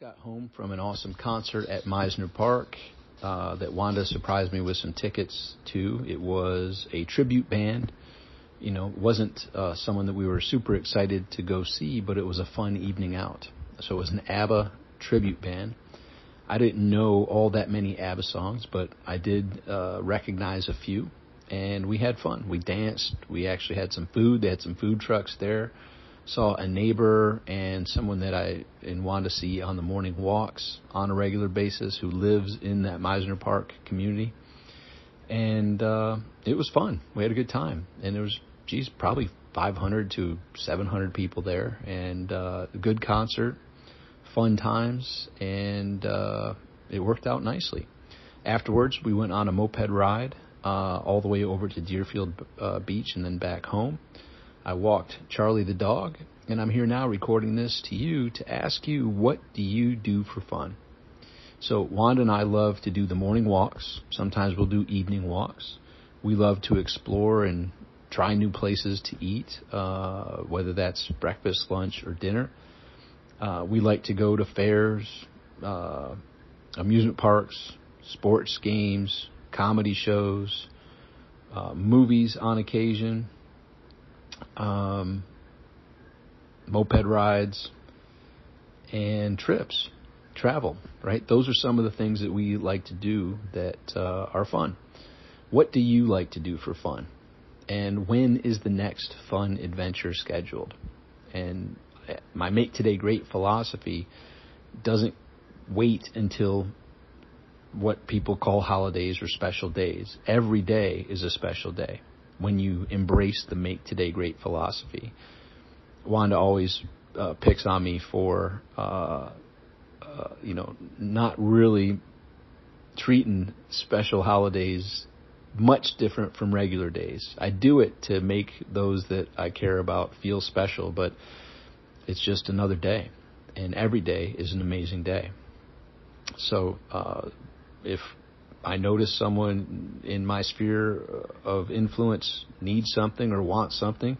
Got home from an awesome concert at Mizner Park uh, that Wanda surprised me with some tickets to. It was a tribute band. You know, wasn't uh, someone that we were super excited to go see, but it was a fun evening out. So it was an ABBA tribute band. I didn't know all that many ABBA songs, but I did uh, recognize a few, and we had fun. We danced. We actually had some food. They had some food trucks there saw a neighbor and someone that I and Wanda see on the morning walks on a regular basis who lives in that Mizner Park community. And uh, it was fun. We had a good time, and there was, geez, probably 500 to 700 people there, and uh, a good concert, fun times, and uh, it worked out nicely. Afterwards, we went on a moped ride uh, all the way over to Deerfield uh, Beach and then back home. I walked Charlie the dog, and I'm here now recording this to you to ask you what do you do for fun? So Wanda and I love to do the morning walks. Sometimes we'll do evening walks. We love to explore and try new places to eat, uh, whether that's breakfast, lunch, or dinner. Uh, we like to go to fairs, uh, amusement parks, sports games, comedy shows, uh, movies on occasion, um, moped rides, and trips, travel, right? Those are some of the things that we like to do that uh, are fun. What do you like to do for fun? And when is the next fun adventure scheduled? And uh, my Make Today Great philosophy doesn't wait until what people call holidays or special days. Every day is a special day when you embrace the make today great philosophy. Wanda always uh, picks on me for, uh, uh, you know, not really treating special holidays much different from regular days. I do it to make those that I care about feel special, but it's just another day, and every day is an amazing day. So, uh, if I notice someone in my sphere of influence needs something or wants something,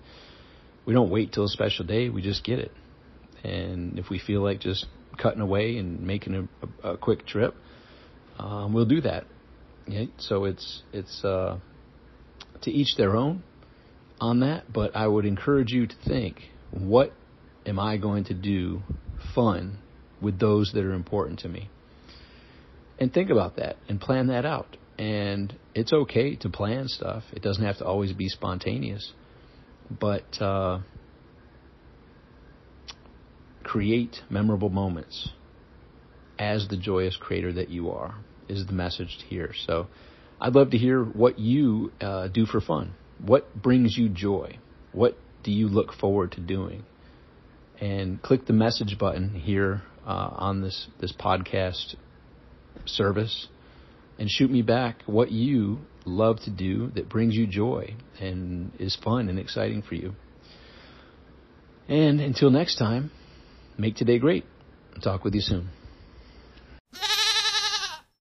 we don't wait till a special day. We just get it. And if we feel like just cutting away and making a, a quick trip, um, we'll do that. Yeah? So it's it's uh, to each their own on that. But I would encourage you to think: What am I going to do fun with those that are important to me? And think about that and plan that out. And it's okay to plan stuff. It doesn't have to always be spontaneous, but uh, create memorable moments as the joyous creator that you are is the message here. So I'd love to hear what you uh, do for fun. What brings you joy? What do you look forward to doing? And click the message button here uh, on this this podcast service and shoot me back what you love to do that brings you joy and is fun and exciting for you. And until next time, make today great. I'll talk with you soon.